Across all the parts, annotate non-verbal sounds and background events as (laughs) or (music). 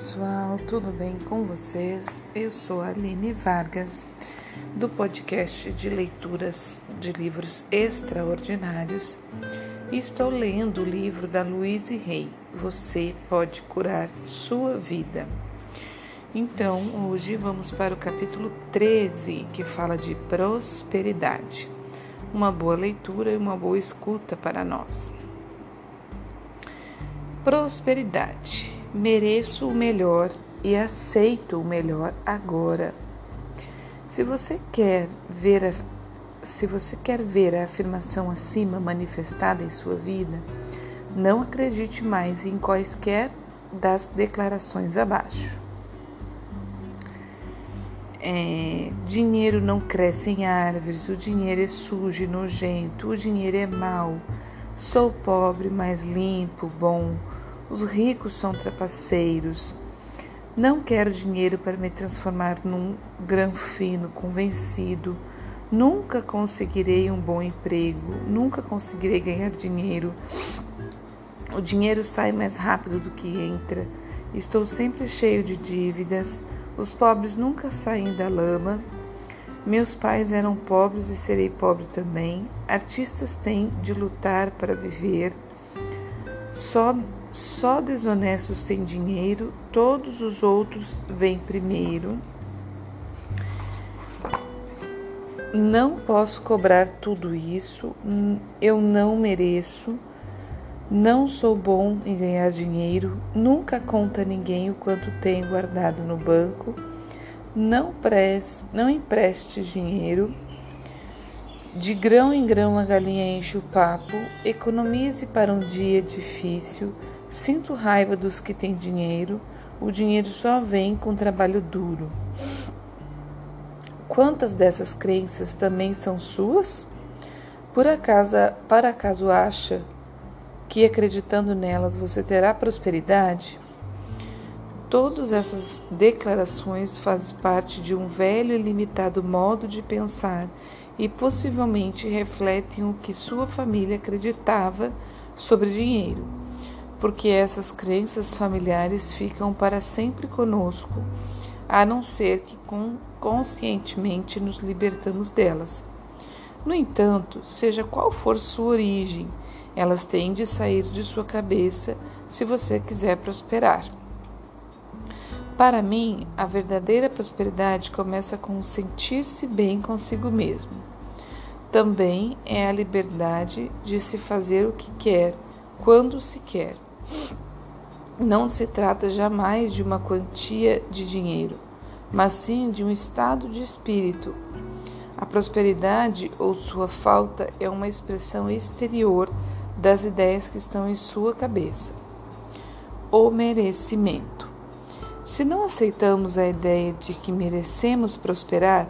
pessoal, tudo bem com vocês? Eu sou a Aline Vargas, do podcast de leituras de livros extraordinários e estou lendo o livro da Louise Rey, Você Pode Curar Sua Vida. Então, hoje vamos para o capítulo 13, que fala de prosperidade. Uma boa leitura e uma boa escuta para nós. Prosperidade. Mereço o melhor e aceito o melhor agora. Se você quer ver a, se você quer ver a afirmação acima manifestada em sua vida, não acredite mais em quaisquer das declarações abaixo. É, dinheiro não cresce em árvores, o dinheiro é sujo e nojento, o dinheiro é mau. Sou pobre, mas limpo, bom. Os ricos são trapaceiros. Não quero dinheiro para me transformar num grão fino, convencido. Nunca conseguirei um bom emprego, nunca conseguirei ganhar dinheiro. O dinheiro sai mais rápido do que entra. Estou sempre cheio de dívidas. Os pobres nunca saem da lama. Meus pais eram pobres e serei pobre também. Artistas têm de lutar para viver. Só só desonestos têm dinheiro, todos os outros vêm primeiro. Não posso cobrar tudo isso, eu não mereço. Não sou bom em ganhar dinheiro, nunca conta a ninguém o quanto tenho guardado no banco. Não, preste, não empreste dinheiro. De grão em grão a galinha enche o papo. Economize para um dia difícil. Sinto raiva dos que têm dinheiro, o dinheiro só vem com trabalho duro. Quantas dessas crenças também são suas? Por acaso, para acaso acha que acreditando nelas você terá prosperidade? Todas essas declarações fazem parte de um velho e limitado modo de pensar e possivelmente refletem o que sua família acreditava sobre dinheiro porque essas crenças familiares ficam para sempre conosco, a não ser que conscientemente nos libertamos delas. No entanto, seja qual for sua origem, elas têm de sair de sua cabeça se você quiser prosperar. Para mim, a verdadeira prosperidade começa com sentir-se bem consigo mesmo. Também é a liberdade de se fazer o que quer, quando se quer. Não se trata jamais de uma quantia de dinheiro, mas sim de um estado de espírito. A prosperidade ou sua falta é uma expressão exterior das ideias que estão em sua cabeça. O merecimento. Se não aceitamos a ideia de que merecemos prosperar,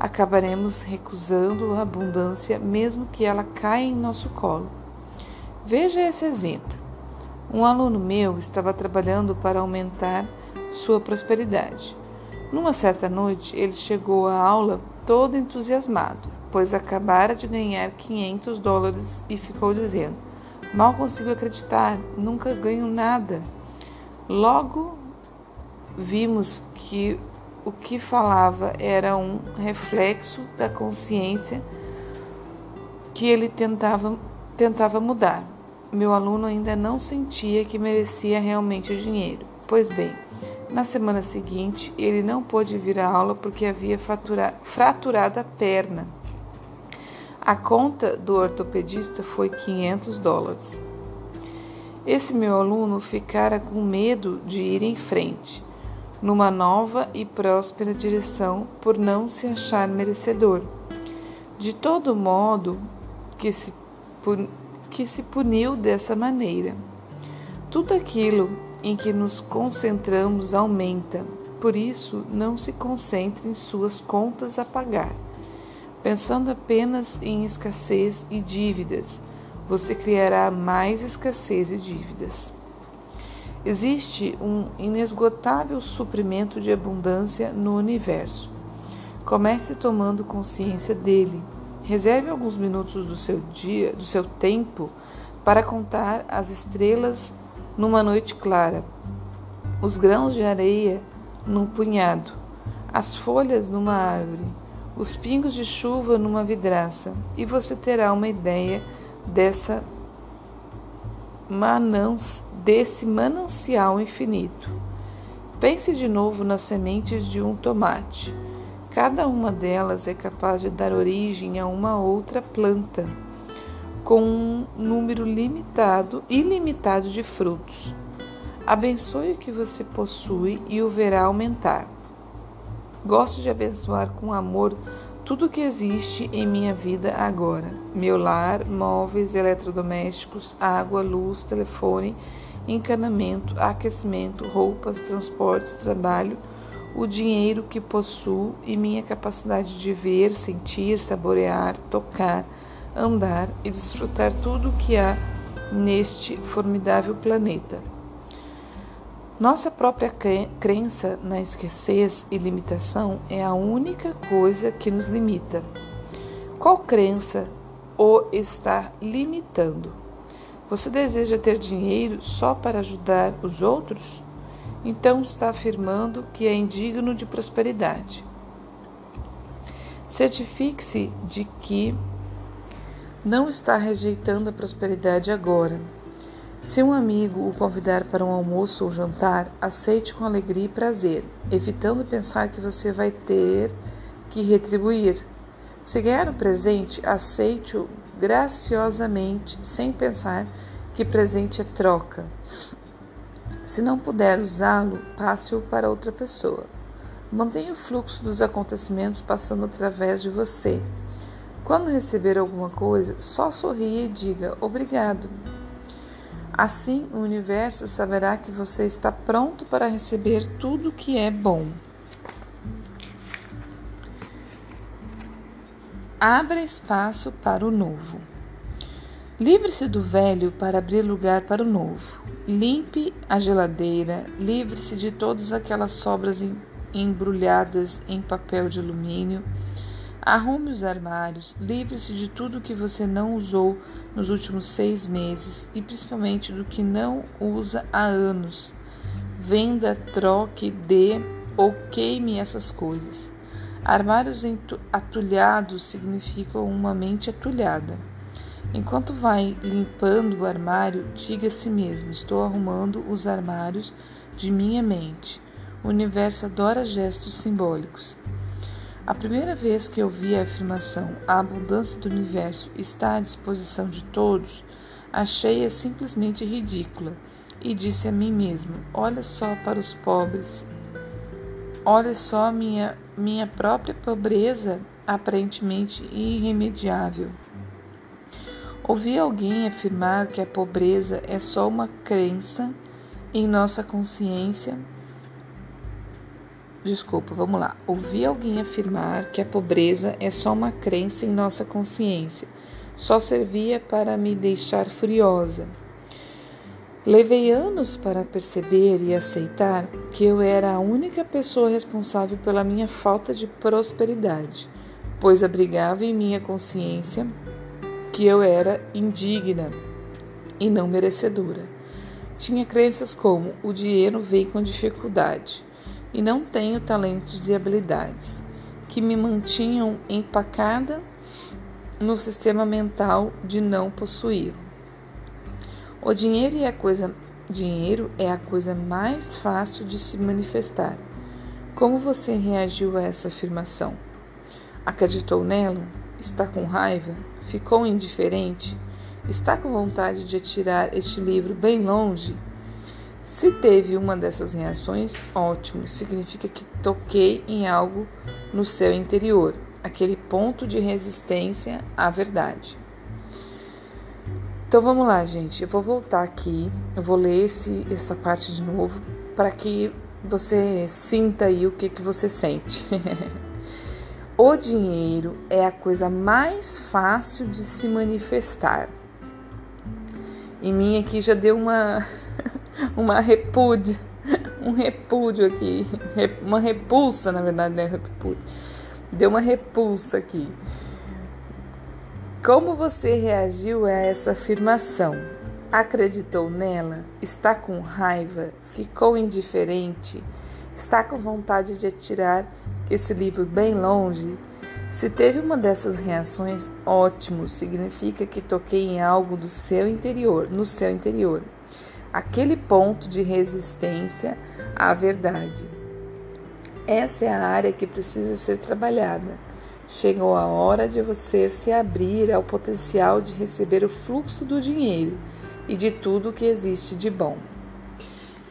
acabaremos recusando a abundância mesmo que ela caia em nosso colo. Veja esse exemplo. Um aluno meu estava trabalhando para aumentar sua prosperidade. Numa certa noite, ele chegou à aula todo entusiasmado, pois acabara de ganhar 500 dólares e ficou dizendo: Mal consigo acreditar, nunca ganho nada. Logo vimos que o que falava era um reflexo da consciência que ele tentava, tentava mudar meu aluno ainda não sentia que merecia realmente o dinheiro. Pois bem, na semana seguinte, ele não pôde vir à aula porque havia fraturado a perna. A conta do ortopedista foi 500 dólares. Esse meu aluno ficara com medo de ir em frente, numa nova e próspera direção, por não se achar merecedor. De todo modo que se que se puniu dessa maneira. Tudo aquilo em que nos concentramos aumenta, por isso não se concentre em suas contas a pagar. Pensando apenas em escassez e dívidas, você criará mais escassez e dívidas. Existe um inesgotável suprimento de abundância no universo. Comece tomando consciência dele Reserve alguns minutos do seu dia, do seu tempo, para contar as estrelas numa noite clara. os grãos de areia num punhado, as folhas numa árvore, os pingos de chuva numa vidraça, e você terá uma ideia dessa manans, desse manancial infinito. Pense de novo nas sementes de um tomate. Cada uma delas é capaz de dar origem a uma outra planta, com um número limitado, ilimitado de frutos. Abençoe o que você possui e o verá aumentar. Gosto de abençoar com amor tudo que existe em minha vida agora: meu lar, móveis, eletrodomésticos, água, luz, telefone, encanamento, aquecimento, roupas, transportes, trabalho, o dinheiro que possuo e minha capacidade de ver, sentir, saborear, tocar, andar e desfrutar tudo o que há neste formidável planeta. Nossa própria crença na escassez e limitação é a única coisa que nos limita. Qual crença o está limitando? Você deseja ter dinheiro só para ajudar os outros? Então está afirmando que é indigno de prosperidade. Certifique-se de que não está rejeitando a prosperidade agora se um amigo o convidar para um almoço ou jantar, aceite com alegria e prazer, evitando pensar que você vai ter que retribuir. Se ganhar um presente, aceite-o graciosamente, sem pensar que presente é troca. Se não puder usá-lo, passe-o para outra pessoa. Mantenha o fluxo dos acontecimentos passando através de você. Quando receber alguma coisa, só sorria e diga obrigado. Assim, o universo saberá que você está pronto para receber tudo que é bom. Abra espaço para o novo. Livre-se do velho para abrir lugar para o novo. Limpe a geladeira, livre-se de todas aquelas sobras embrulhadas em papel de alumínio Arrume os armários, livre-se de tudo que você não usou nos últimos seis meses e principalmente do que não usa há anos. Venda, troque, dê ou queime essas coisas. Armários atulhados significam uma mente atulhada. Enquanto vai limpando o armário, diga a si mesmo: Estou arrumando os armários de minha mente. O universo adora gestos simbólicos. A primeira vez que eu vi a afirmação a abundância do universo está à disposição de todos, achei-a simplesmente ridícula e disse a mim mesmo: Olha só para os pobres, olha só minha, minha própria pobreza aparentemente irremediável. Ouvi alguém afirmar que a pobreza é só uma crença em nossa consciência Desculpa, vamos lá. Ouvi alguém afirmar que a pobreza é só uma crença em nossa consciência, só servia para me deixar furiosa. Levei anos para perceber e aceitar que eu era a única pessoa responsável pela minha falta de prosperidade, pois abrigava em minha consciência que eu era indigna e não merecedora. Tinha crenças como o dinheiro vem com dificuldade e não tenho talentos e habilidades que me mantinham empacada no sistema mental de não possuir. O dinheiro é a coisa dinheiro é a coisa mais fácil de se manifestar. Como você reagiu a essa afirmação? Acreditou nela? Está com raiva? Ficou indiferente? Está com vontade de atirar este livro bem longe? Se teve uma dessas reações, ótimo, significa que toquei em algo no seu interior, aquele ponto de resistência à verdade. Então vamos lá, gente. Eu vou voltar aqui, eu vou ler esse, essa parte de novo para que você sinta aí o que, que você sente. (laughs) o dinheiro é a coisa mais fácil de se manifestar. Em mim aqui já deu uma (laughs) uma repúdio, um repúdio aqui, uma repulsa, na verdade, né? Repúdio. Deu uma repulsa aqui. Como você reagiu a essa afirmação? Acreditou nela? Está com raiva? Ficou indiferente? Está com vontade de atirar esse livro bem longe? Se teve uma dessas reações, ótimo, significa que toquei em algo do seu interior, no seu interior. Aquele ponto de resistência à verdade. Essa é a área que precisa ser trabalhada. Chegou a hora de você se abrir ao potencial de receber o fluxo do dinheiro e de tudo que existe de bom.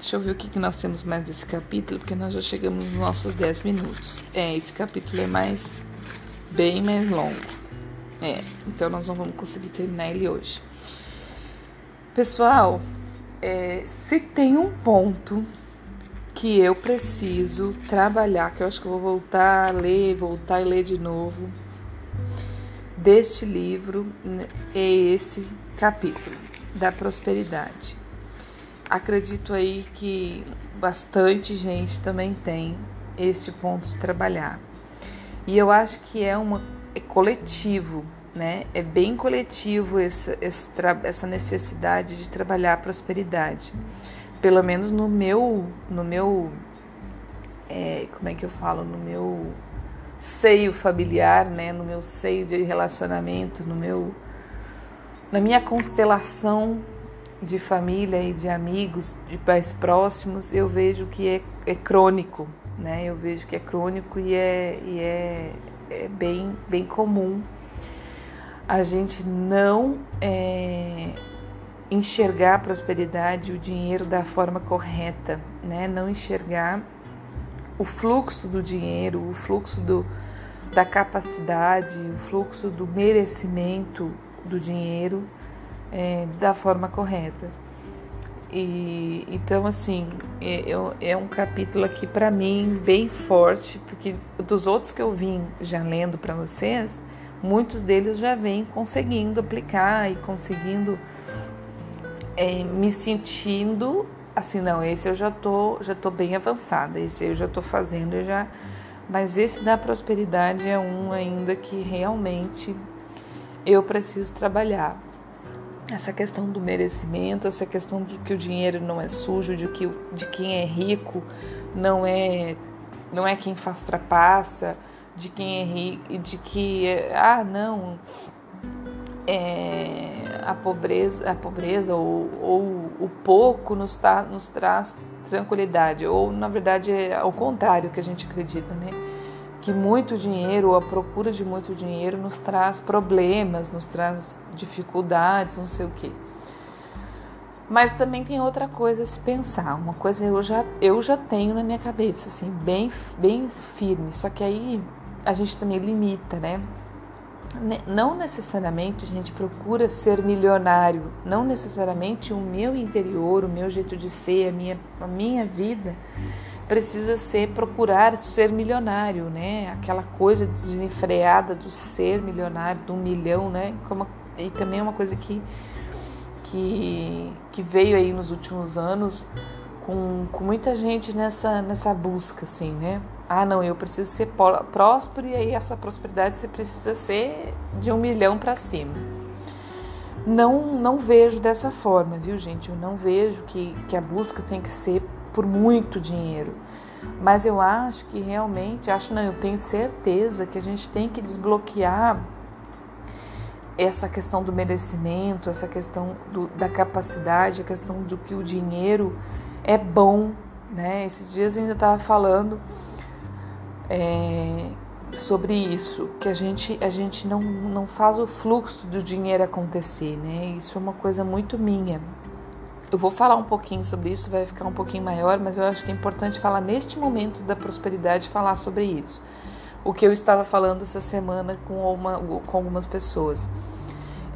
Deixa eu ver o que nós temos mais desse capítulo, porque nós já chegamos nos nossos 10 minutos. É, esse capítulo é mais bem mais longo. É, então nós não vamos conseguir terminar ele hoje. Pessoal, é, se tem um ponto que eu preciso trabalhar, que eu acho que eu vou voltar a ler, voltar e ler de novo, deste livro, é esse capítulo da prosperidade. Acredito aí que bastante gente também tem este ponto de trabalhar. E eu acho que é uma é coletivo, né? É bem coletivo essa, essa necessidade de trabalhar a prosperidade. Pelo menos no meu, no meu, é, como é que eu falo, no meu seio familiar, né? No meu seio de relacionamento, no meu, na minha constelação de família e de amigos, de pais próximos, eu vejo que é, é crônico, né? Eu vejo que é crônico e é, e é, é bem, bem comum a gente não é, enxergar a prosperidade e o dinheiro da forma correta, né? Não enxergar o fluxo do dinheiro, o fluxo do, da capacidade, o fluxo do merecimento do dinheiro é, da forma correta. E então assim é, é um capítulo aqui para mim bem forte, porque dos outros que eu vim já lendo para vocês, muitos deles já vêm conseguindo aplicar e conseguindo é, me sentindo assim, não, esse eu já tô, já tô bem avançada, esse eu já tô fazendo, eu já, mas esse da prosperidade é um ainda que realmente eu preciso trabalhar essa questão do merecimento, essa questão de que o dinheiro não é sujo, de que de quem é rico não é não é quem faz trapaça, de quem é rico, de que ah não é, a pobreza, a pobreza ou, ou o pouco nos, tá, nos traz tranquilidade, ou na verdade é ao contrário que a gente acredita, né? Que muito dinheiro, ou a procura de muito dinheiro, nos traz problemas, nos traz dificuldades, não sei o quê. Mas também tem outra coisa a se pensar. Uma coisa eu já, eu já tenho na minha cabeça, assim, bem, bem firme. Só que aí a gente também limita, né? Não necessariamente a gente procura ser milionário. Não necessariamente o meu interior, o meu jeito de ser, a minha, a minha vida precisa ser procurar ser milionário, né? Aquela coisa desenfreada do ser milionário, do milhão, né? Como, e também é uma coisa que, que, que veio aí nos últimos anos com, com muita gente nessa, nessa busca, assim, né? Ah, não, eu preciso ser próspero e aí essa prosperidade você precisa ser de um milhão para cima. Não, não vejo dessa forma, viu, gente? Eu não vejo que, que a busca tem que ser por muito dinheiro. Mas eu acho que realmente, acho não, eu tenho certeza que a gente tem que desbloquear essa questão do merecimento, essa questão do, da capacidade, a questão do que o dinheiro é bom, né? Esses dias eu ainda estava falando é, sobre isso, que a gente, a gente não, não faz o fluxo do dinheiro acontecer, né? Isso é uma coisa muito minha. Eu vou falar um pouquinho sobre isso, vai ficar um pouquinho maior, mas eu acho que é importante falar neste momento da prosperidade, falar sobre isso. O que eu estava falando essa semana com, uma, com algumas pessoas.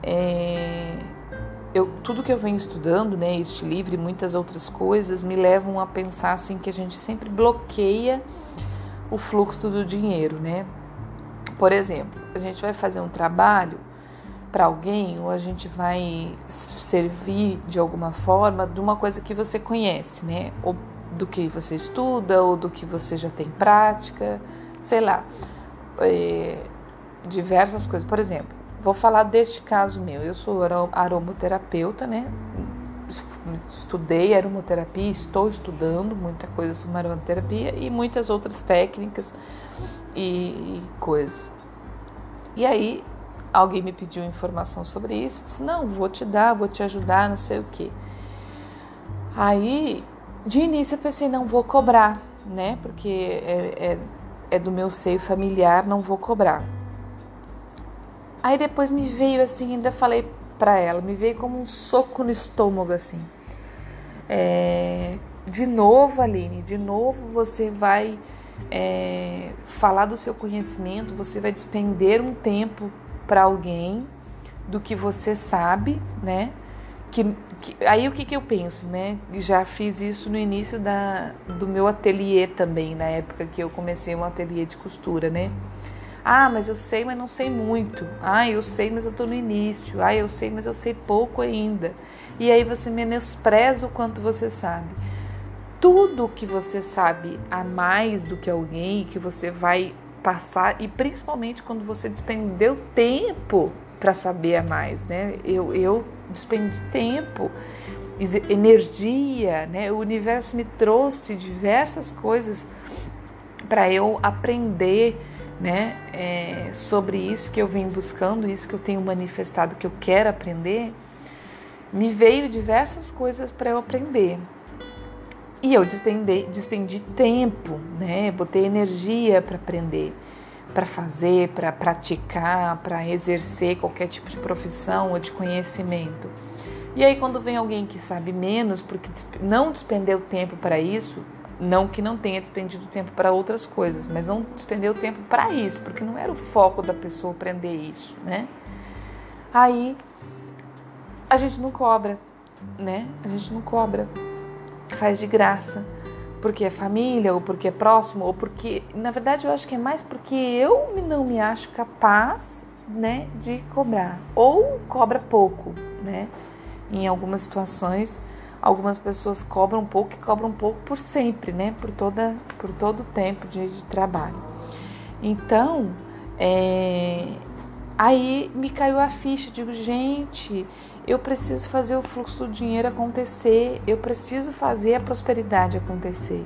É, eu, tudo que eu venho estudando, né, este livro e muitas outras coisas, me levam a pensar assim que a gente sempre bloqueia o fluxo do dinheiro, né? Por exemplo, a gente vai fazer um trabalho para alguém ou a gente vai servir de alguma forma de uma coisa que você conhece, né? Ou do que você estuda ou do que você já tem prática, sei lá, é, diversas coisas. Por exemplo, vou falar deste caso meu. Eu sou aromoterapeuta, né? estudei aromaterapia, estou estudando muita coisa sobre aromaterapia e muitas outras técnicas e, e coisas. E aí alguém me pediu informação sobre isso, disse, não, vou te dar, vou te ajudar, não sei o que. Aí, de início eu pensei, não vou cobrar, né? Porque é, é, é do meu seio familiar, não vou cobrar. Aí depois me veio assim, ainda falei para ela, me veio como um soco no estômago assim. É, de novo, Aline, de novo você vai é, falar do seu conhecimento, você vai despender um tempo para alguém do que você sabe, né? Que, que, aí o que, que eu penso, né? Já fiz isso no início da, do meu ateliê também, na época que eu comecei um ateliê de costura, né? Ah, mas eu sei, mas não sei muito. Ah, eu sei, mas eu estou no início. Ah, eu sei, mas eu sei pouco ainda. E aí você menospreza o quanto você sabe. Tudo que você sabe a mais do que alguém, que você vai passar, e principalmente quando você despendeu tempo para saber mais, né? Eu, eu despendi tempo, energia, né? O universo me trouxe diversas coisas para eu aprender, né? É, sobre isso que eu venho buscando, isso que eu tenho manifestado, que eu quero aprender. Me veio diversas coisas para eu aprender. E eu despendi, despendi tempo, né? Botei energia para aprender, para fazer, para praticar, para exercer qualquer tipo de profissão ou de conhecimento. E aí quando vem alguém que sabe menos, porque não despendeu tempo para isso, não que não tenha despendido tempo para outras coisas, mas não despendeu tempo para isso, porque não era o foco da pessoa aprender isso, né? Aí a gente não cobra, né? A gente não cobra faz de graça, porque é família, ou porque é próximo, ou porque, na verdade, eu acho que é mais porque eu não me acho capaz, né, de cobrar, ou cobra pouco, né? Em algumas situações, algumas pessoas cobram pouco e cobram pouco por sempre, né? Por toda, por todo o tempo de, de trabalho. Então, é, aí me caiu a ficha, digo, gente, eu preciso fazer o fluxo do dinheiro acontecer, eu preciso fazer a prosperidade acontecer.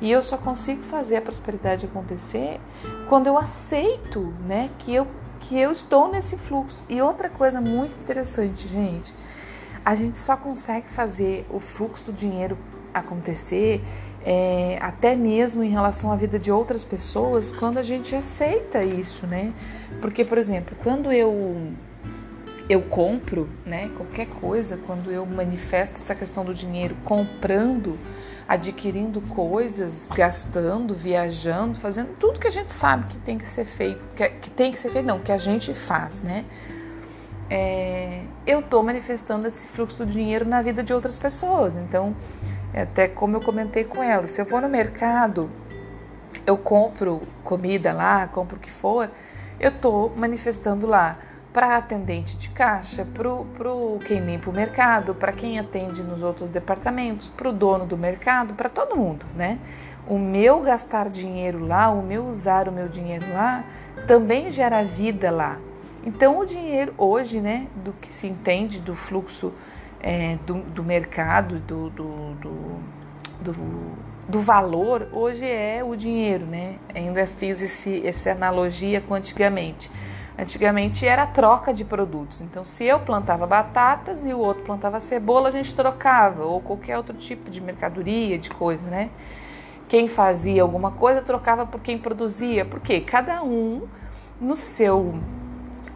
E eu só consigo fazer a prosperidade acontecer quando eu aceito, né, que eu que eu estou nesse fluxo. E outra coisa muito interessante, gente, a gente só consegue fazer o fluxo do dinheiro acontecer, é, até mesmo em relação à vida de outras pessoas, quando a gente aceita isso, né? Porque, por exemplo, quando eu eu compro, né, qualquer coisa, quando eu manifesto essa questão do dinheiro comprando, adquirindo coisas, gastando, viajando, fazendo tudo que a gente sabe que tem que ser feito, que, que tem que ser feito, não, que a gente faz, né? É, eu estou manifestando esse fluxo do dinheiro na vida de outras pessoas. Então, é até como eu comentei com ela, se eu vou no mercado, eu compro comida lá, compro o que for, eu estou manifestando lá para atendente de caixa, para o quem limpa o mercado, para quem atende nos outros departamentos, para o dono do mercado, para todo mundo, né? O meu gastar dinheiro lá, o meu usar o meu dinheiro lá, também gera vida lá. Então, o dinheiro hoje, né, do que se entende do fluxo é, do, do, mercado, do, do, do, do, valor, hoje é o dinheiro, né? Ainda fiz esse, essa analogia com antigamente. Antigamente era troca de produtos. Então, se eu plantava batatas e o outro plantava cebola, a gente trocava, ou qualquer outro tipo de mercadoria, de coisa, né? Quem fazia alguma coisa trocava por quem produzia, porque cada um no seu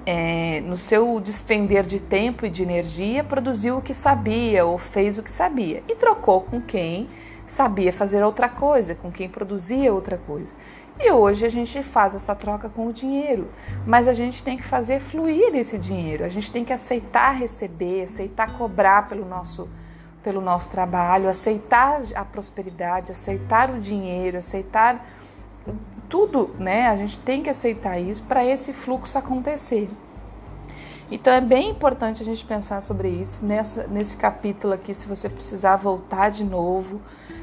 é, no seu despender de tempo e de energia produziu o que sabia ou fez o que sabia e trocou com quem sabia fazer outra coisa, com quem produzia outra coisa. E hoje a gente faz essa troca com o dinheiro, mas a gente tem que fazer fluir esse dinheiro, a gente tem que aceitar receber, aceitar cobrar pelo nosso, pelo nosso trabalho, aceitar a prosperidade, aceitar o dinheiro, aceitar tudo, né? A gente tem que aceitar isso para esse fluxo acontecer. Então é bem importante a gente pensar sobre isso nessa, nesse capítulo aqui, se você precisar voltar de novo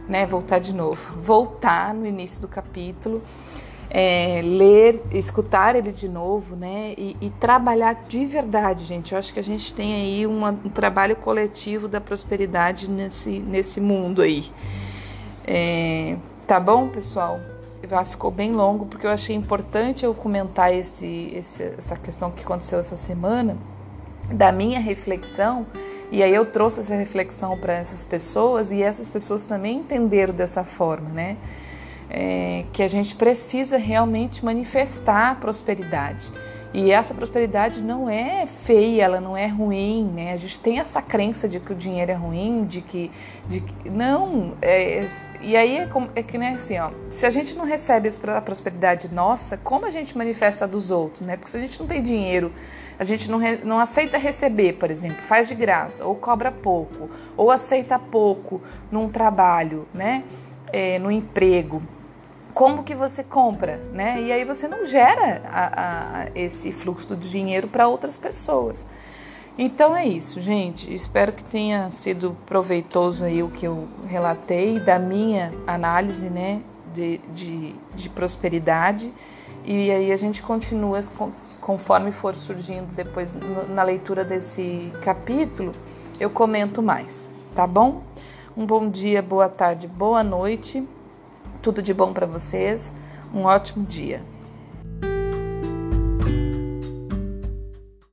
né, voltar de novo, voltar no início do capítulo é, ler, escutar ele de novo, né? E, e, trabalhar de verdade, gente. Eu acho que a gente tem aí uma, um trabalho coletivo da prosperidade nesse, nesse mundo aí. É, tá bom, pessoal? Ficou bem longo porque eu achei importante eu comentar esse, esse, essa questão que aconteceu essa semana, da minha reflexão. E aí eu trouxe essa reflexão para essas pessoas e essas pessoas também entenderam dessa forma, né? é, que a gente precisa realmente manifestar a prosperidade. E essa prosperidade não é feia, ela não é ruim, né? A gente tem essa crença de que o dinheiro é ruim, de que. De que não. É, e aí é, como, é que nem assim, ó. Se a gente não recebe a prosperidade nossa, como a gente manifesta a dos outros, né? Porque se a gente não tem dinheiro, a gente não, re, não aceita receber, por exemplo, faz de graça, ou cobra pouco, ou aceita pouco num trabalho, né? É, no emprego como que você compra, né? E aí você não gera a, a, esse fluxo de dinheiro para outras pessoas. Então é isso, gente. Espero que tenha sido proveitoso aí o que eu relatei da minha análise, né, de, de, de prosperidade. E aí a gente continua conforme for surgindo depois na leitura desse capítulo, eu comento mais, tá bom? Um bom dia, boa tarde, boa noite. Tudo de bom para vocês. Um ótimo dia.